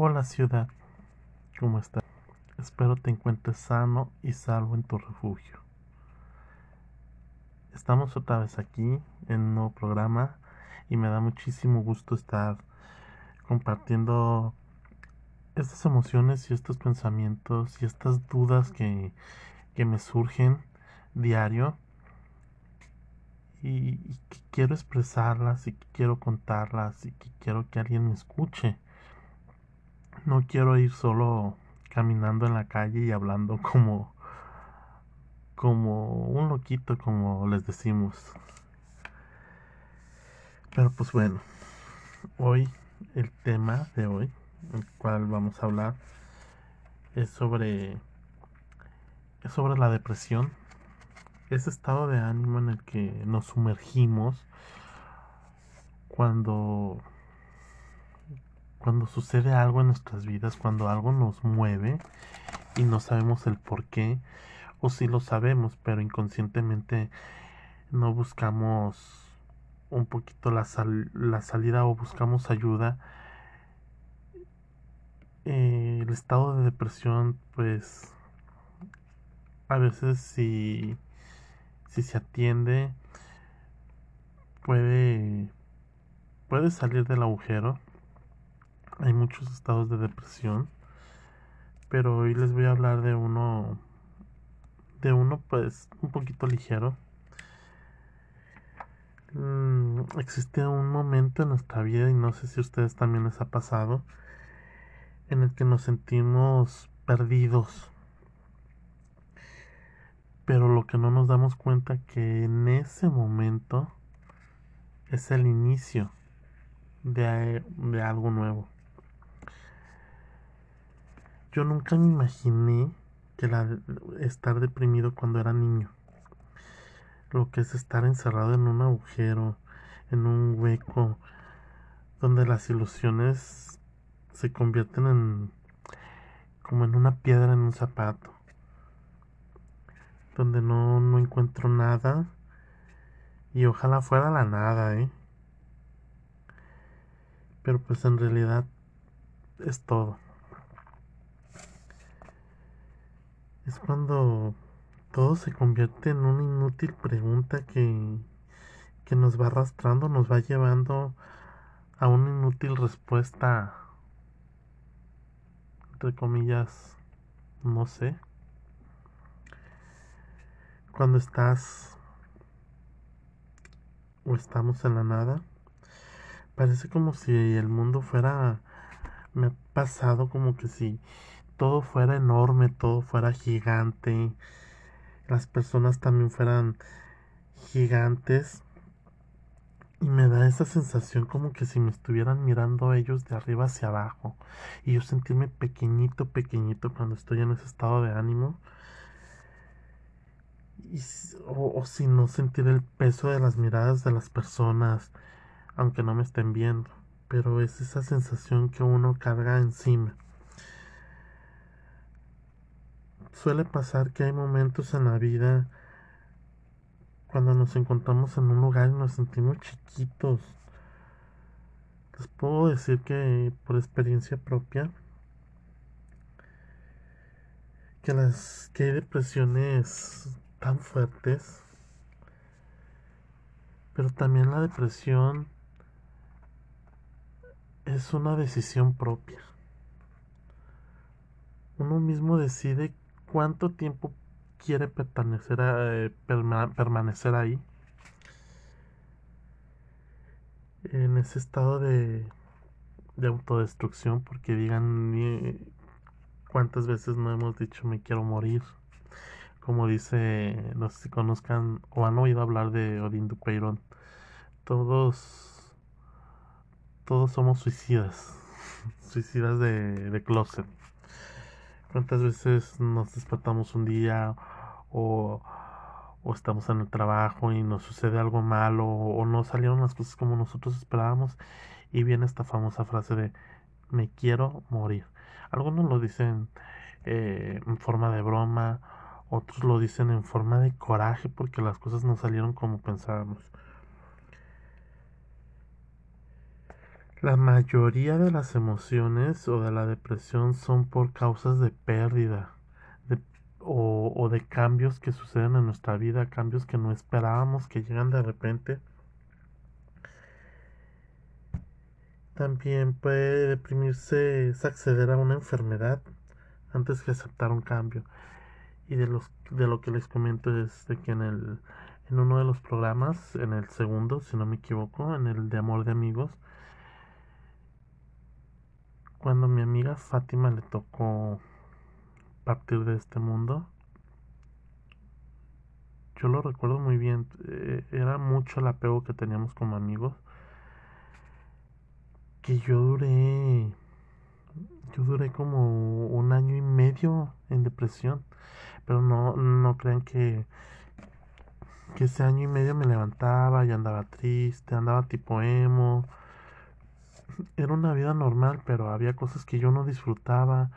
Hola ciudad, ¿cómo estás? Espero te encuentres sano y salvo en tu refugio. Estamos otra vez aquí en un nuevo programa y me da muchísimo gusto estar compartiendo estas emociones y estos pensamientos y estas dudas que, que me surgen diario y, que quiero expresarlas y que quiero contarlas y que quiero que alguien me escuche. No quiero ir solo caminando en la calle y hablando como como un loquito como les decimos. Pero pues bueno, hoy el tema de hoy, el cual vamos a hablar, es sobre es sobre la depresión ese estado de ánimo en el que nos sumergimos cuando cuando sucede algo en nuestras vidas, cuando algo nos mueve y no sabemos el por qué, o si lo sabemos, pero inconscientemente no buscamos un poquito la, la salida o buscamos ayuda. Eh, el estado de depresión, pues, a veces si si se atiende, puede, puede salir del agujero. Hay muchos estados de depresión, pero hoy les voy a hablar de uno, de uno pues un poquito ligero. Mm, existe un momento en nuestra vida, y no sé si a ustedes también les ha pasado, en el que nos sentimos perdidos pero lo que no nos damos cuenta que en ese momento es el inicio de, algo nuevo. Yo nunca me imaginé que la, estar deprimido cuando era niño. Lo que es estar encerrado en un agujero, en un hueco, donde las ilusiones se convierten en como en una piedra en un zapato donde no, no encuentro nada. Y ojalá fuera la nada, ¿eh? Pero pues en realidad es todo. Es cuando todo se convierte en una inútil pregunta que, que nos va arrastrando, nos va llevando a una inútil respuesta, entre comillas, no sé. Cuando estás o estamos en la nada, parece como si el mundo fuera, me ha pasado como que si todo fuera enorme, todo fuera gigante, las personas también fueran gigantes. Y me da esa sensación como que si me estuvieran mirando ellos de arriba hacia abajo. Y yo sentirme pequeñito, pequeñito cuando estoy en ese estado de ánimo o, si no sentir el peso de las miradas de las personas, aunque no me estén viendo, pero es esa sensación que uno carga encima. Suele pasar que hay momentos en la vida cuando nos encontramos en un lugar y nos sentimos chiquitos. Les puedo decir que por experiencia propia, que las que hay depresiones tan fuertes. Pero también la depresión es una decisión propia. Uno mismo decide cuánto tiempo quiere permanecer, eh, permanecer ahí. En ese estado de, de autodestrucción, porque digan cuántas veces no hemos dicho me quiero morir como dice, no sé si conozcan o han oído hablar de Odín Dupeirón, todos, todos somos suicidas, suicidas de, de closet. ¿Cuántas veces nos despertamos un día o, estamos en el trabajo y nos sucede algo malo o no salieron las cosas como nosotros esperábamos y viene esta famosa frase de me quiero morir. Algunos lo dicen eh, en forma de broma otros lo dicen en forma de coraje porque las cosas no salieron como pensábamos. La mayoría de las emociones o de la depresión son por causas de pérdida o, de cambios que suceden en nuestra vida, cambios que no esperábamos, que llegan de repente. También puede deprimirse acceder a una enfermedad antes que aceptar un cambio. Y de, los, de lo que les comento es de que en, el, en uno de los programas, en el segundo, si no me equivoco, en el de Amor de Amigos, cuando mi amiga Fátima le tocó partir de este mundo, yo lo recuerdo muy bien, eh, era mucho el apego que teníamos como amigos, que yo duré, yo duré como un año y medio en depresión, pero no, no crean que, que ese año y medio me levantaba y andaba triste, andaba tipo emo, era una vida normal, pero había cosas que yo no disfrutaba.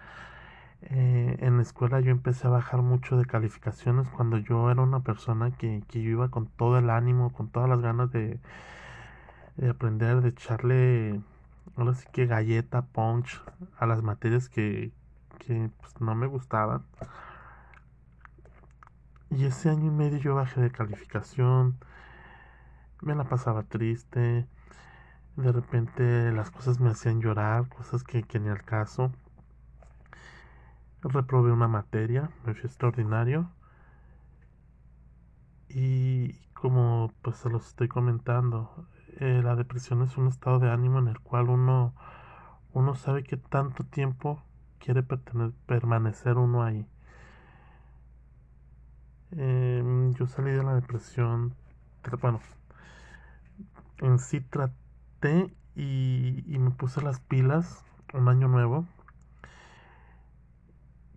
Eh, en la escuela yo empecé a bajar mucho de calificaciones cuando yo era una persona que, que yo iba con todo el ánimo, con todas las ganas de, de aprender, de echarle, ahora sí que galleta, punch a las materias que, que pues, no me gustaban. Y ese año y medio yo bajé de calificación, me la pasaba triste, de repente las cosas me hacían llorar, cosas que, que ni al caso. Reprobé una materia, me fui extraordinario. Y como pues se los estoy comentando, eh, la depresión es un estado de ánimo en el cual uno, uno sabe que tanto tiempo quiere permanecer uno ahí. Eh, yo salí de la depresión, bueno, en sí y, me puse las pilas un año nuevo.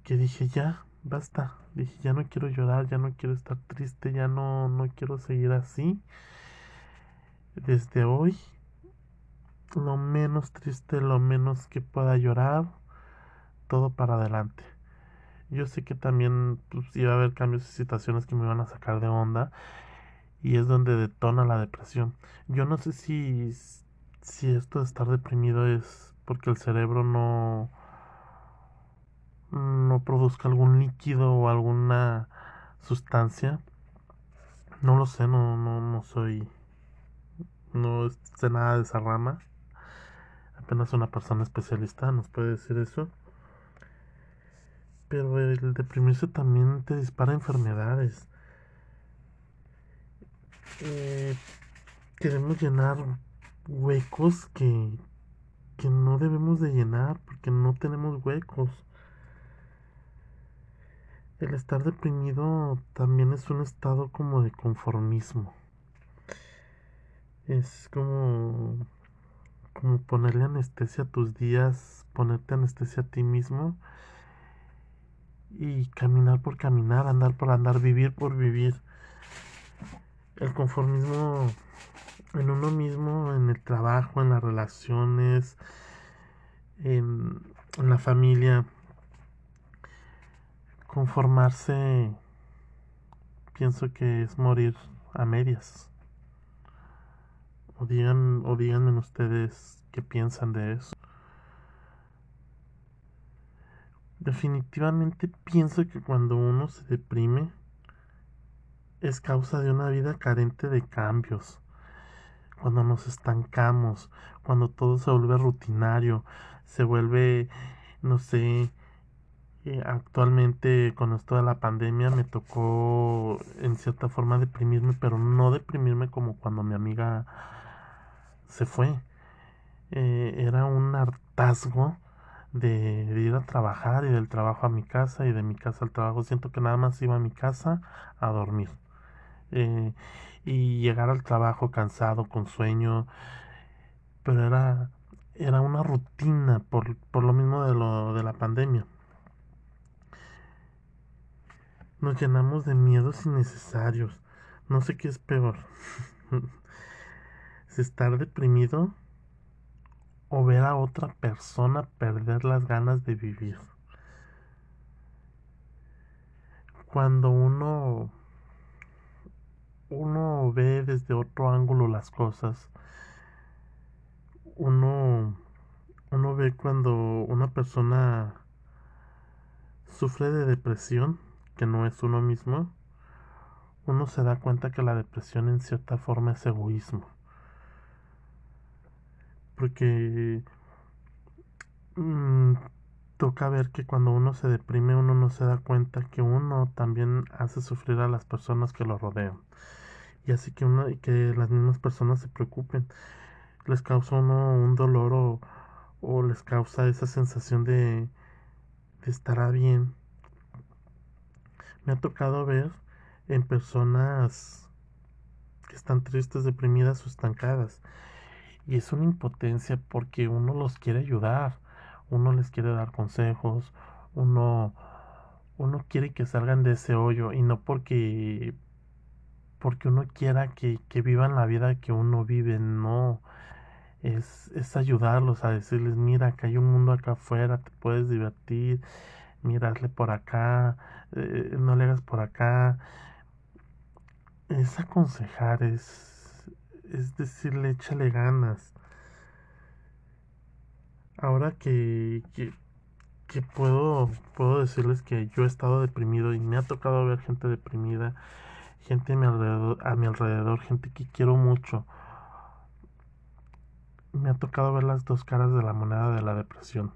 Que dije ya basta dije ya no quiero llorar ya no quiero estar triste ya no no quiero seguir así desde hoy lo menos triste lo menos que pueda llorar todo para adelante. Yo sé que también pues, iba a haber cambios y situaciones que me iban a sacar de onda y es donde detona la depresión. Yo no sé si si esto de estar deprimido es porque el cerebro no no produzca algún líquido o alguna sustancia no lo sé no no no soy no sé nada de esa rama. Apenas una persona especialista nos puede decir eso. Pero el deprimirse también te dispara enfermedades. Eh, queremos llenar huecos que, que no debemos de llenar porque no tenemos huecos. El estar deprimido también es un estado como de conformismo. Es como como ponerle anestesia a tus días, ponerte anestesia a ti mismo y caminar por caminar, andar por andar, vivir por vivir. El conformismo en uno mismo, en el trabajo, en las relaciones, en, la familia. Conformarse, pienso que es morir a medias. O, digan, o díganme ustedes qué piensan de eso. Definitivamente pienso que cuando uno se deprime es causa de una vida carente de cambios cuando nos estancamos, cuando todo se vuelve rutinario, se vuelve, no sé, eh, actualmente con esto de la pandemia me tocó en cierta forma deprimirme, pero no deprimirme como cuando mi amiga se fue. Eh, era un hartazgo de, de, ir a trabajar y del trabajo a mi casa y de mi casa al trabajo. Siento que nada más iba a mi casa a dormir. Eh, y llegar al trabajo cansado, con sueño, pero era, era una rutina por, por lo mismo de, lo, de la pandemia. Nos llenamos de miedos innecesarios. No sé qué es peor. si estar deprimido o ver a otra persona perder las ganas de vivir. Cuando uno uno ve desde otro ángulo las cosas, uno, uno ve cuando una persona sufre de depresión, que no es uno mismo, uno se da cuenta que la depresión en cierta forma es egoísmo. Porque mmm, toca ver que cuando uno se deprime uno no se da cuenta que uno también hace sufrir a las personas que lo rodean. Y así que, uno, que las mismas personas se preocupen. Les causa uno un dolor o, o les causa esa sensación de, de estar bien. Me ha tocado ver en personas que están tristes, deprimidas o estancadas. Y es una impotencia porque uno los quiere ayudar, uno les quiere dar consejos, uno, uno quiere que salgan de ese hoyo y no porque, porque uno quiera que, que vivan la vida que uno vive, no. Es, es ayudarlos a decirles, mira, que hay un mundo acá afuera, te puedes divertir, mirarle por acá, eh, no le hagas por acá, es aconsejar, es, es decirle, échale ganas. Ahora que, que, puedo, puedo decirles que yo he estado deprimido y me ha tocado ver gente deprimida, gente a mi alrededor, a mi alrededor gente que quiero mucho. Me ha tocado ver las dos caras de la moneda de la depresión.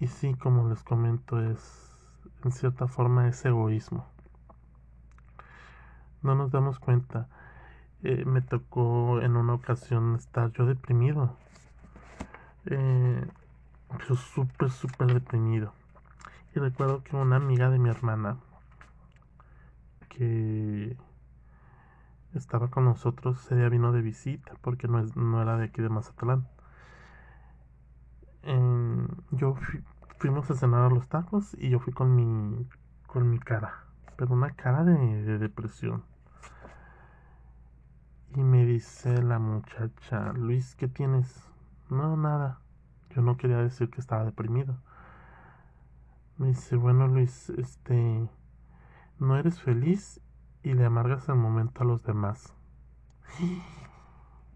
Y sí, como les comento, es en cierta forma es egoísmo no nos damos cuenta. Eh, me tocó en una ocasión estar yo deprimido. Eh, pero súper, súper deprimido. Y recuerdo que una amiga de mi hermana, que estaba con nosotros, día vino de visita, porque no, es, no era de aquí de Mazatlán. yo fuimos a cenar a los tacos y yo fui con mi, con mi cara pero una cara de, depresión. Y me dice la muchacha, Luis, ¿qué tienes? No, nada. Yo no quería decir que estaba deprimido. Me dice, bueno, Luis, este, no eres feliz y le amargas el momento a los demás.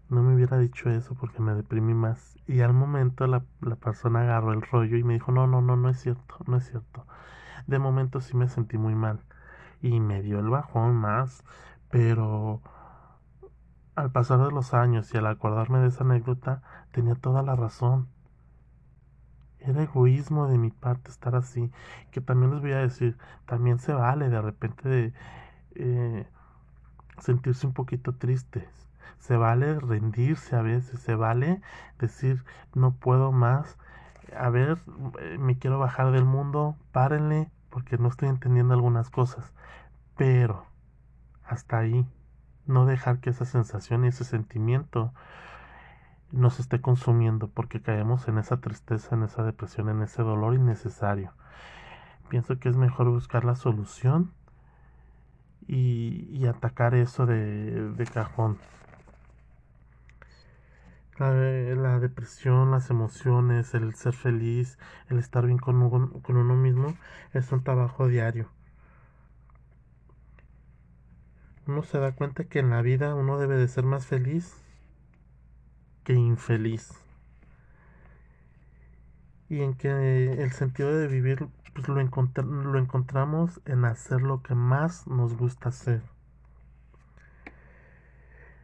No me hubiera dicho eso porque me deprimí más. Y al momento la, la persona agarró el rollo y me dijo, no, no, no, no es cierto, no es cierto. De momento sí me sentí muy mal y me dio el bajón más, pero al pasar de los años y al acordarme de esa anécdota, tenía toda la razón. Era egoísmo de mi parte estar así, que también les voy a decir, también se vale de repente de eh, sentirse un poquito tristes. Se vale rendirse a veces, se vale decir no puedo más, a ver, me quiero bajar del mundo, párenle, porque no estoy entendiendo algunas cosas. Pero, hasta ahí, no dejar que esa sensación y ese sentimiento nos esté consumiendo porque caemos en esa tristeza, en esa depresión, en ese dolor innecesario. Pienso que es mejor buscar la solución y, atacar eso de, cajón. La, la, depresión, las emociones, el ser feliz, el estar bien con con uno mismo es un trabajo diario uno se da cuenta que en la vida uno debe de ser más feliz que infeliz. Y en que el sentido de vivir pues lo, lo encontramos en hacer lo que más nos gusta hacer.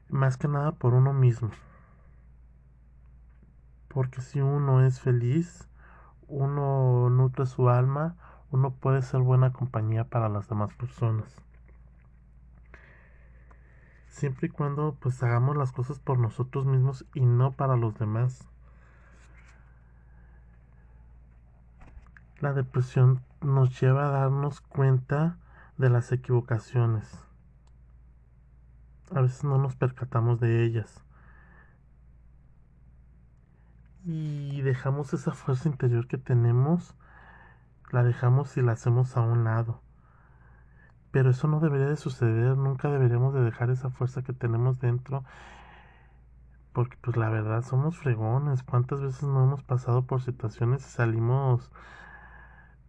Más que nada por uno mismo. Porque si uno es feliz, uno nutre su alma, uno puede ser buena compañía para las demás personas siempre y cuando pues hagamos las cosas por nosotros mismos y no para los demás. La depresión nos lleva a darnos cuenta de las equivocaciones. A veces no nos percatamos de ellas. Y dejamos esa fuerza interior que tenemos, la dejamos y la hacemos a un lado. Pero eso no debería de suceder, nunca deberíamos de dejar esa fuerza que tenemos dentro. Porque pues la verdad somos fregones. ¿Cuántas veces no hemos pasado por situaciones y salimos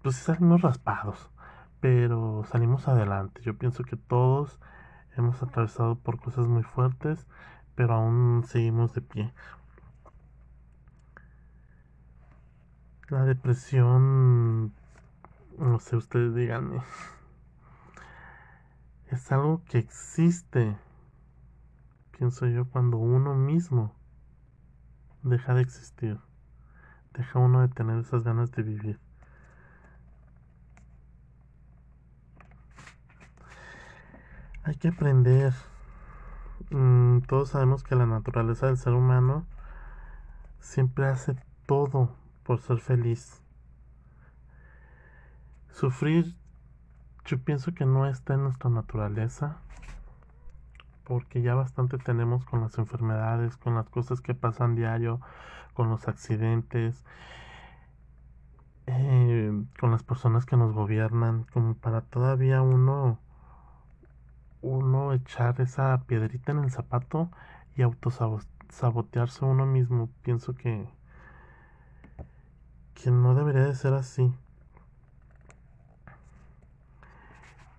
pues salimos raspados, pero salimos adelante. Yo pienso que todos hemos atravesado por cosas muy fuertes, pero aún seguimos de pie. La depresión, no sé, ustedes díganme, es algo que existe, pienso yo, cuando uno mismo deja de existir, deja uno de tener esas ganas de vivir. Hay que aprender. Mm, todos sabemos que la naturaleza del ser humano siempre hace todo por ser feliz. Sufrir, yo pienso que no está en nuestra naturaleza, porque ya bastante tenemos con las enfermedades, con las cosas que pasan diario, con los accidentes, eh, con las personas que nos gobiernan, como para todavía uno uno echar esa piedrita en el zapato y autosabotearse uno mismo. Pienso que, que no debería de ser así.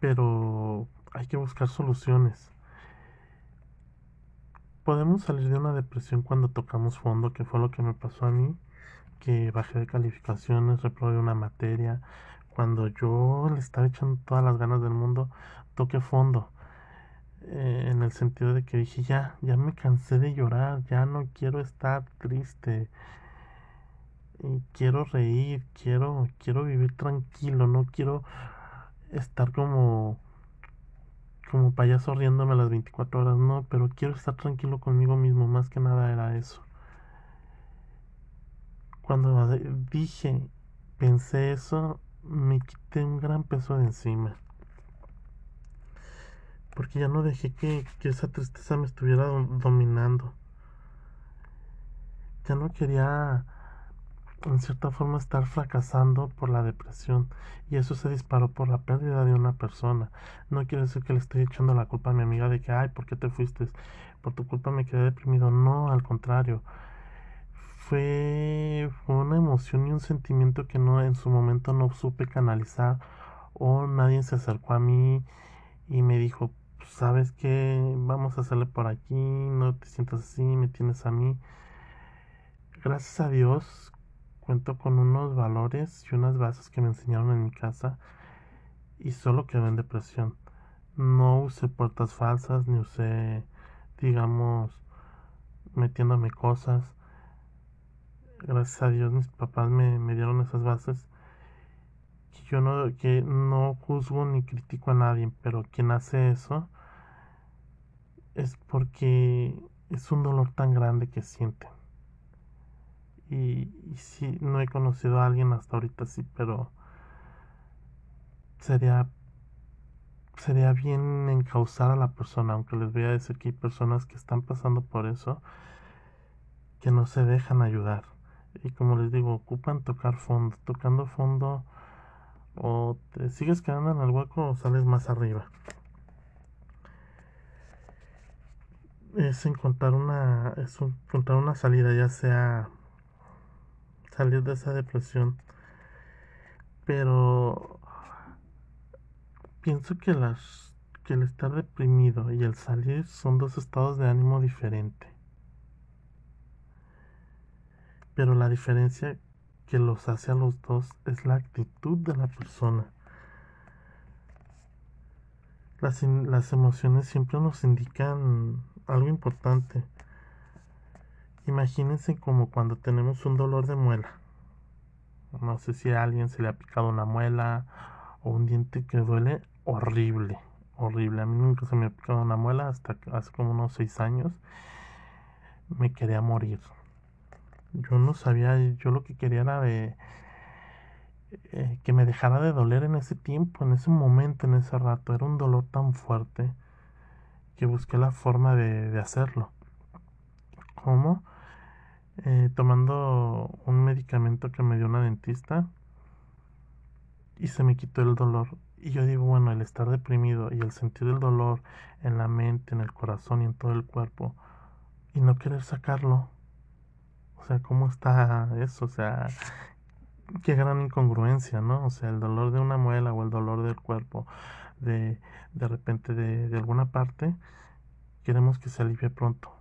Pero hay que buscar soluciones. Podemos salir de una depresión cuando tocamos fondo, que fue lo que me pasó a mí, que bajé de calificaciones, reprobé una materia. Cuando yo le estaba echando todas las ganas del mundo, toqué fondo eh, en el sentido de que dije, ya, ya me cansé de llorar, ya no quiero estar triste, quiero reír, quiero, quiero vivir tranquilo, no quiero estar como, como payaso riéndome las 24 horas, no, pero quiero estar tranquilo conmigo mismo, más que nada era eso. Cuando dije, pensé eso, me quité un gran peso de encima porque ya no dejé que, esa tristeza me estuviera dominando. Ya no quería, en cierta forma, estar fracasando por la depresión. Y eso se disparó por la pérdida de una persona. No quiero decir que le estoy echando la culpa a mi amiga de que, ay, ¿por qué te fuiste? Por tu culpa me quedé deprimido. No, al contrario. Fue, fue una emoción y un sentimiento que no en su momento no supe canalizar o nadie se acercó a mí y me dijo, sabes que vamos a hacerle por aquí, no te sientas así, me tienes a mí. Gracias a Dios cuento con unos valores y unas bases que me enseñaron en mi casa y solo quedé en depresión. No usé puertas falsas, ni usé, digamos, metiéndome cosas. Gracias a Dios mis papás me, dieron esas bases que yo no, que no juzgo ni critico a nadie, pero quien hace eso es porque es un dolor tan grande que sienten. Y, y sí, no he conocido a alguien hasta ahorita, sí, pero sería sería bien encauzar a la persona, aunque les voy a decir que hay personas que están pasando por eso, que no se dejan ayudar. Y como les digo, ocupan tocar fondo. Tocando fondo, o te sigues quedando en el hueco o sales más arriba. es encontrar una es encontrar una salida ya sea salir de esa depresión. Pero pienso que las que el estar deprimido y el salir son dos estados de ánimo diferentes pero la diferencia que los hace a los dos es la actitud de la persona. Las, las emociones siempre nos indican algo importante. Imagínense como cuando tenemos un dolor de muela. No sé si a alguien se le ha picado una muela o un diente que duele horrible, horrible. A mí nunca se me ha picado una muela hasta hace como unos seis años. Me quería morir. Yo no sabía, yo lo que quería era de eh, que me dejara de doler en ese tiempo, en ese momento, en ese rato. Era un dolor tan fuerte que busqué la forma de, hacerlo. ¿Cómo? Eh, tomando un medicamento que me dio una dentista y se me quitó el dolor. Y yo digo, bueno, el estar deprimido y el sentir el dolor en la mente, en el corazón y en todo el cuerpo y no querer sacarlo. O sea, ¿cómo está eso? O sea, qué gran incongruencia, ¿no? O sea, el dolor de una muela o el dolor del cuerpo de, de repente de, de alguna parte, queremos que se alivie pronto.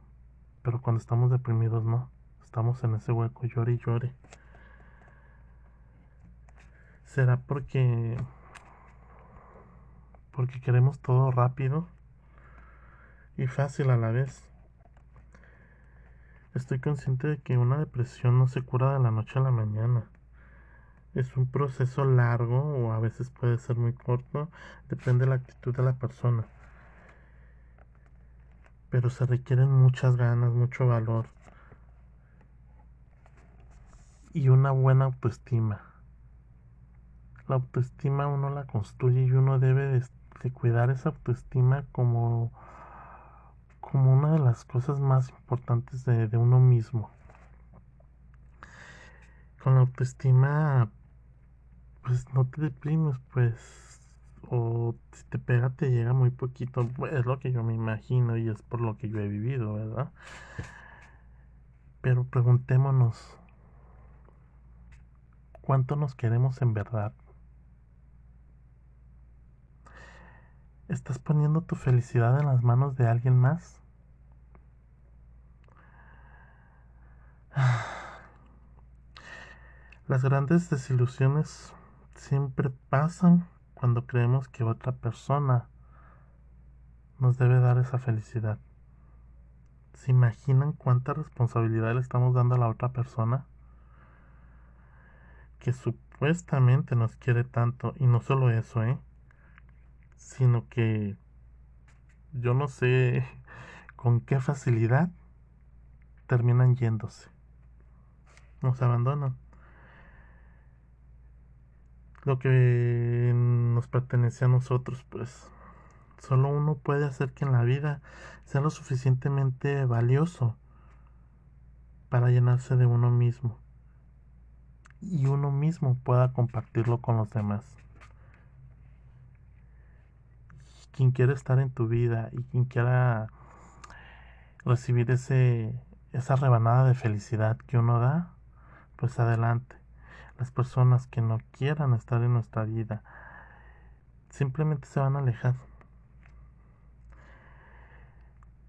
Pero cuando estamos deprimidos no, estamos en ese hueco, llore y llore. ¿Será porque porque queremos todo rápido y fácil a la vez? Estoy consciente de que una depresión no se cura de la noche a la mañana. Es un proceso largo o a veces puede ser muy corto, depende de la actitud de la persona. Pero se requieren muchas ganas, mucho valor y una buena autoestima. La autoestima uno la construye y uno debe de, cuidar esa autoestima como, como una de las cosas más importantes de, uno mismo. Con la autoestima, pues no te deprimes, pues, o si te pega te llega muy poquito, es lo que yo me imagino y es por lo que yo he vivido, ¿verdad? Pero preguntémonos, cuánto nos queremos en verdad. ¿Estás poniendo tu felicidad en las manos de alguien más? Las grandes desilusiones siempre pasan cuando creemos que otra persona nos debe dar esa felicidad. ¿Se imaginan cuánta responsabilidad le estamos dando a la otra persona? Que supuestamente nos quiere tanto y no solo eso, ¿eh? Sino que yo no sé con qué facilidad terminan yéndose. Nos abandonan. Lo que nos pertenece a nosotros, pues solo uno puede hacer que en la vida sea lo suficientemente valioso para llenarse de uno mismo y uno mismo pueda compartirlo con los demás. Quien quiera estar en tu vida y quien quiera recibir ese, esa rebanada de felicidad que uno da, pues adelante. Las personas que no quieran estar en nuestra vida simplemente se van a alejar.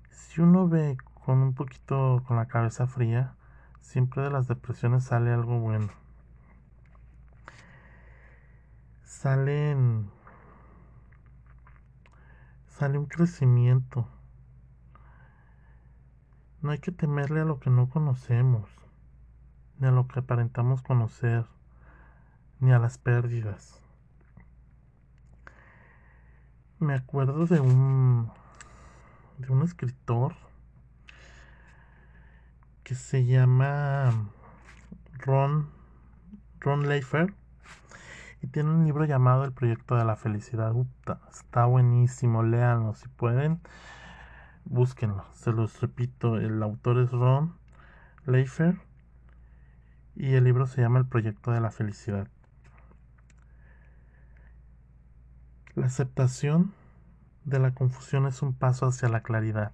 Si uno ve con un poquito con la cabeza fría, siempre de las depresiones sale algo bueno. Salen sale un crecimiento. No hay que temerle a lo que no conocemos ni a lo que aparentamos conocer ni a las pérdidas. Me acuerdo de un de un escritor que se llama Ron Ron Leifer y tiene un libro llamado El Proyecto de la Felicidad. está buenísimo, léanlo si pueden. Búsquenlo. Se los repito, el autor es Ron Leifer y el libro se llama El Proyecto de la Felicidad. La aceptación de la confusión es un paso hacia la claridad.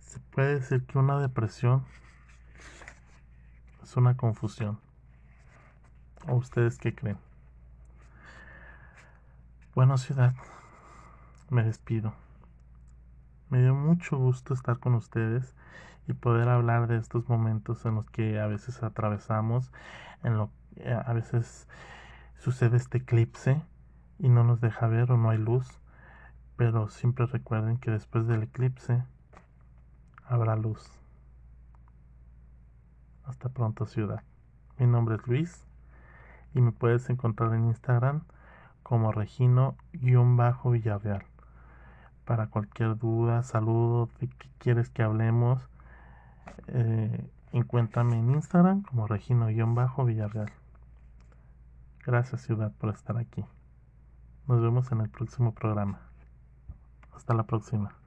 Se puede decir que una depresión es una confusión. ¿O ustedes qué creen? Bueno, ciudad, me despido. Me dio mucho gusto estar con ustedes y poder hablar de estos momentos en los que a veces atravesamos, en lo que a veces sucede este eclipse y no nos deja ver o no hay luz, pero siempre recuerden que después del eclipse habrá luz. Hasta pronto, ciudad. Mi nombre es Luis y me puedes encontrar en Instagram como Regino-Villarreal. Para cualquier duda, saludo, de qué quieres que hablemos, eh, encuéntrame en Instagram como Regino-Villarreal. Gracias ciudad por estar aquí. Nos vemos en el próximo programa. Hasta la próxima.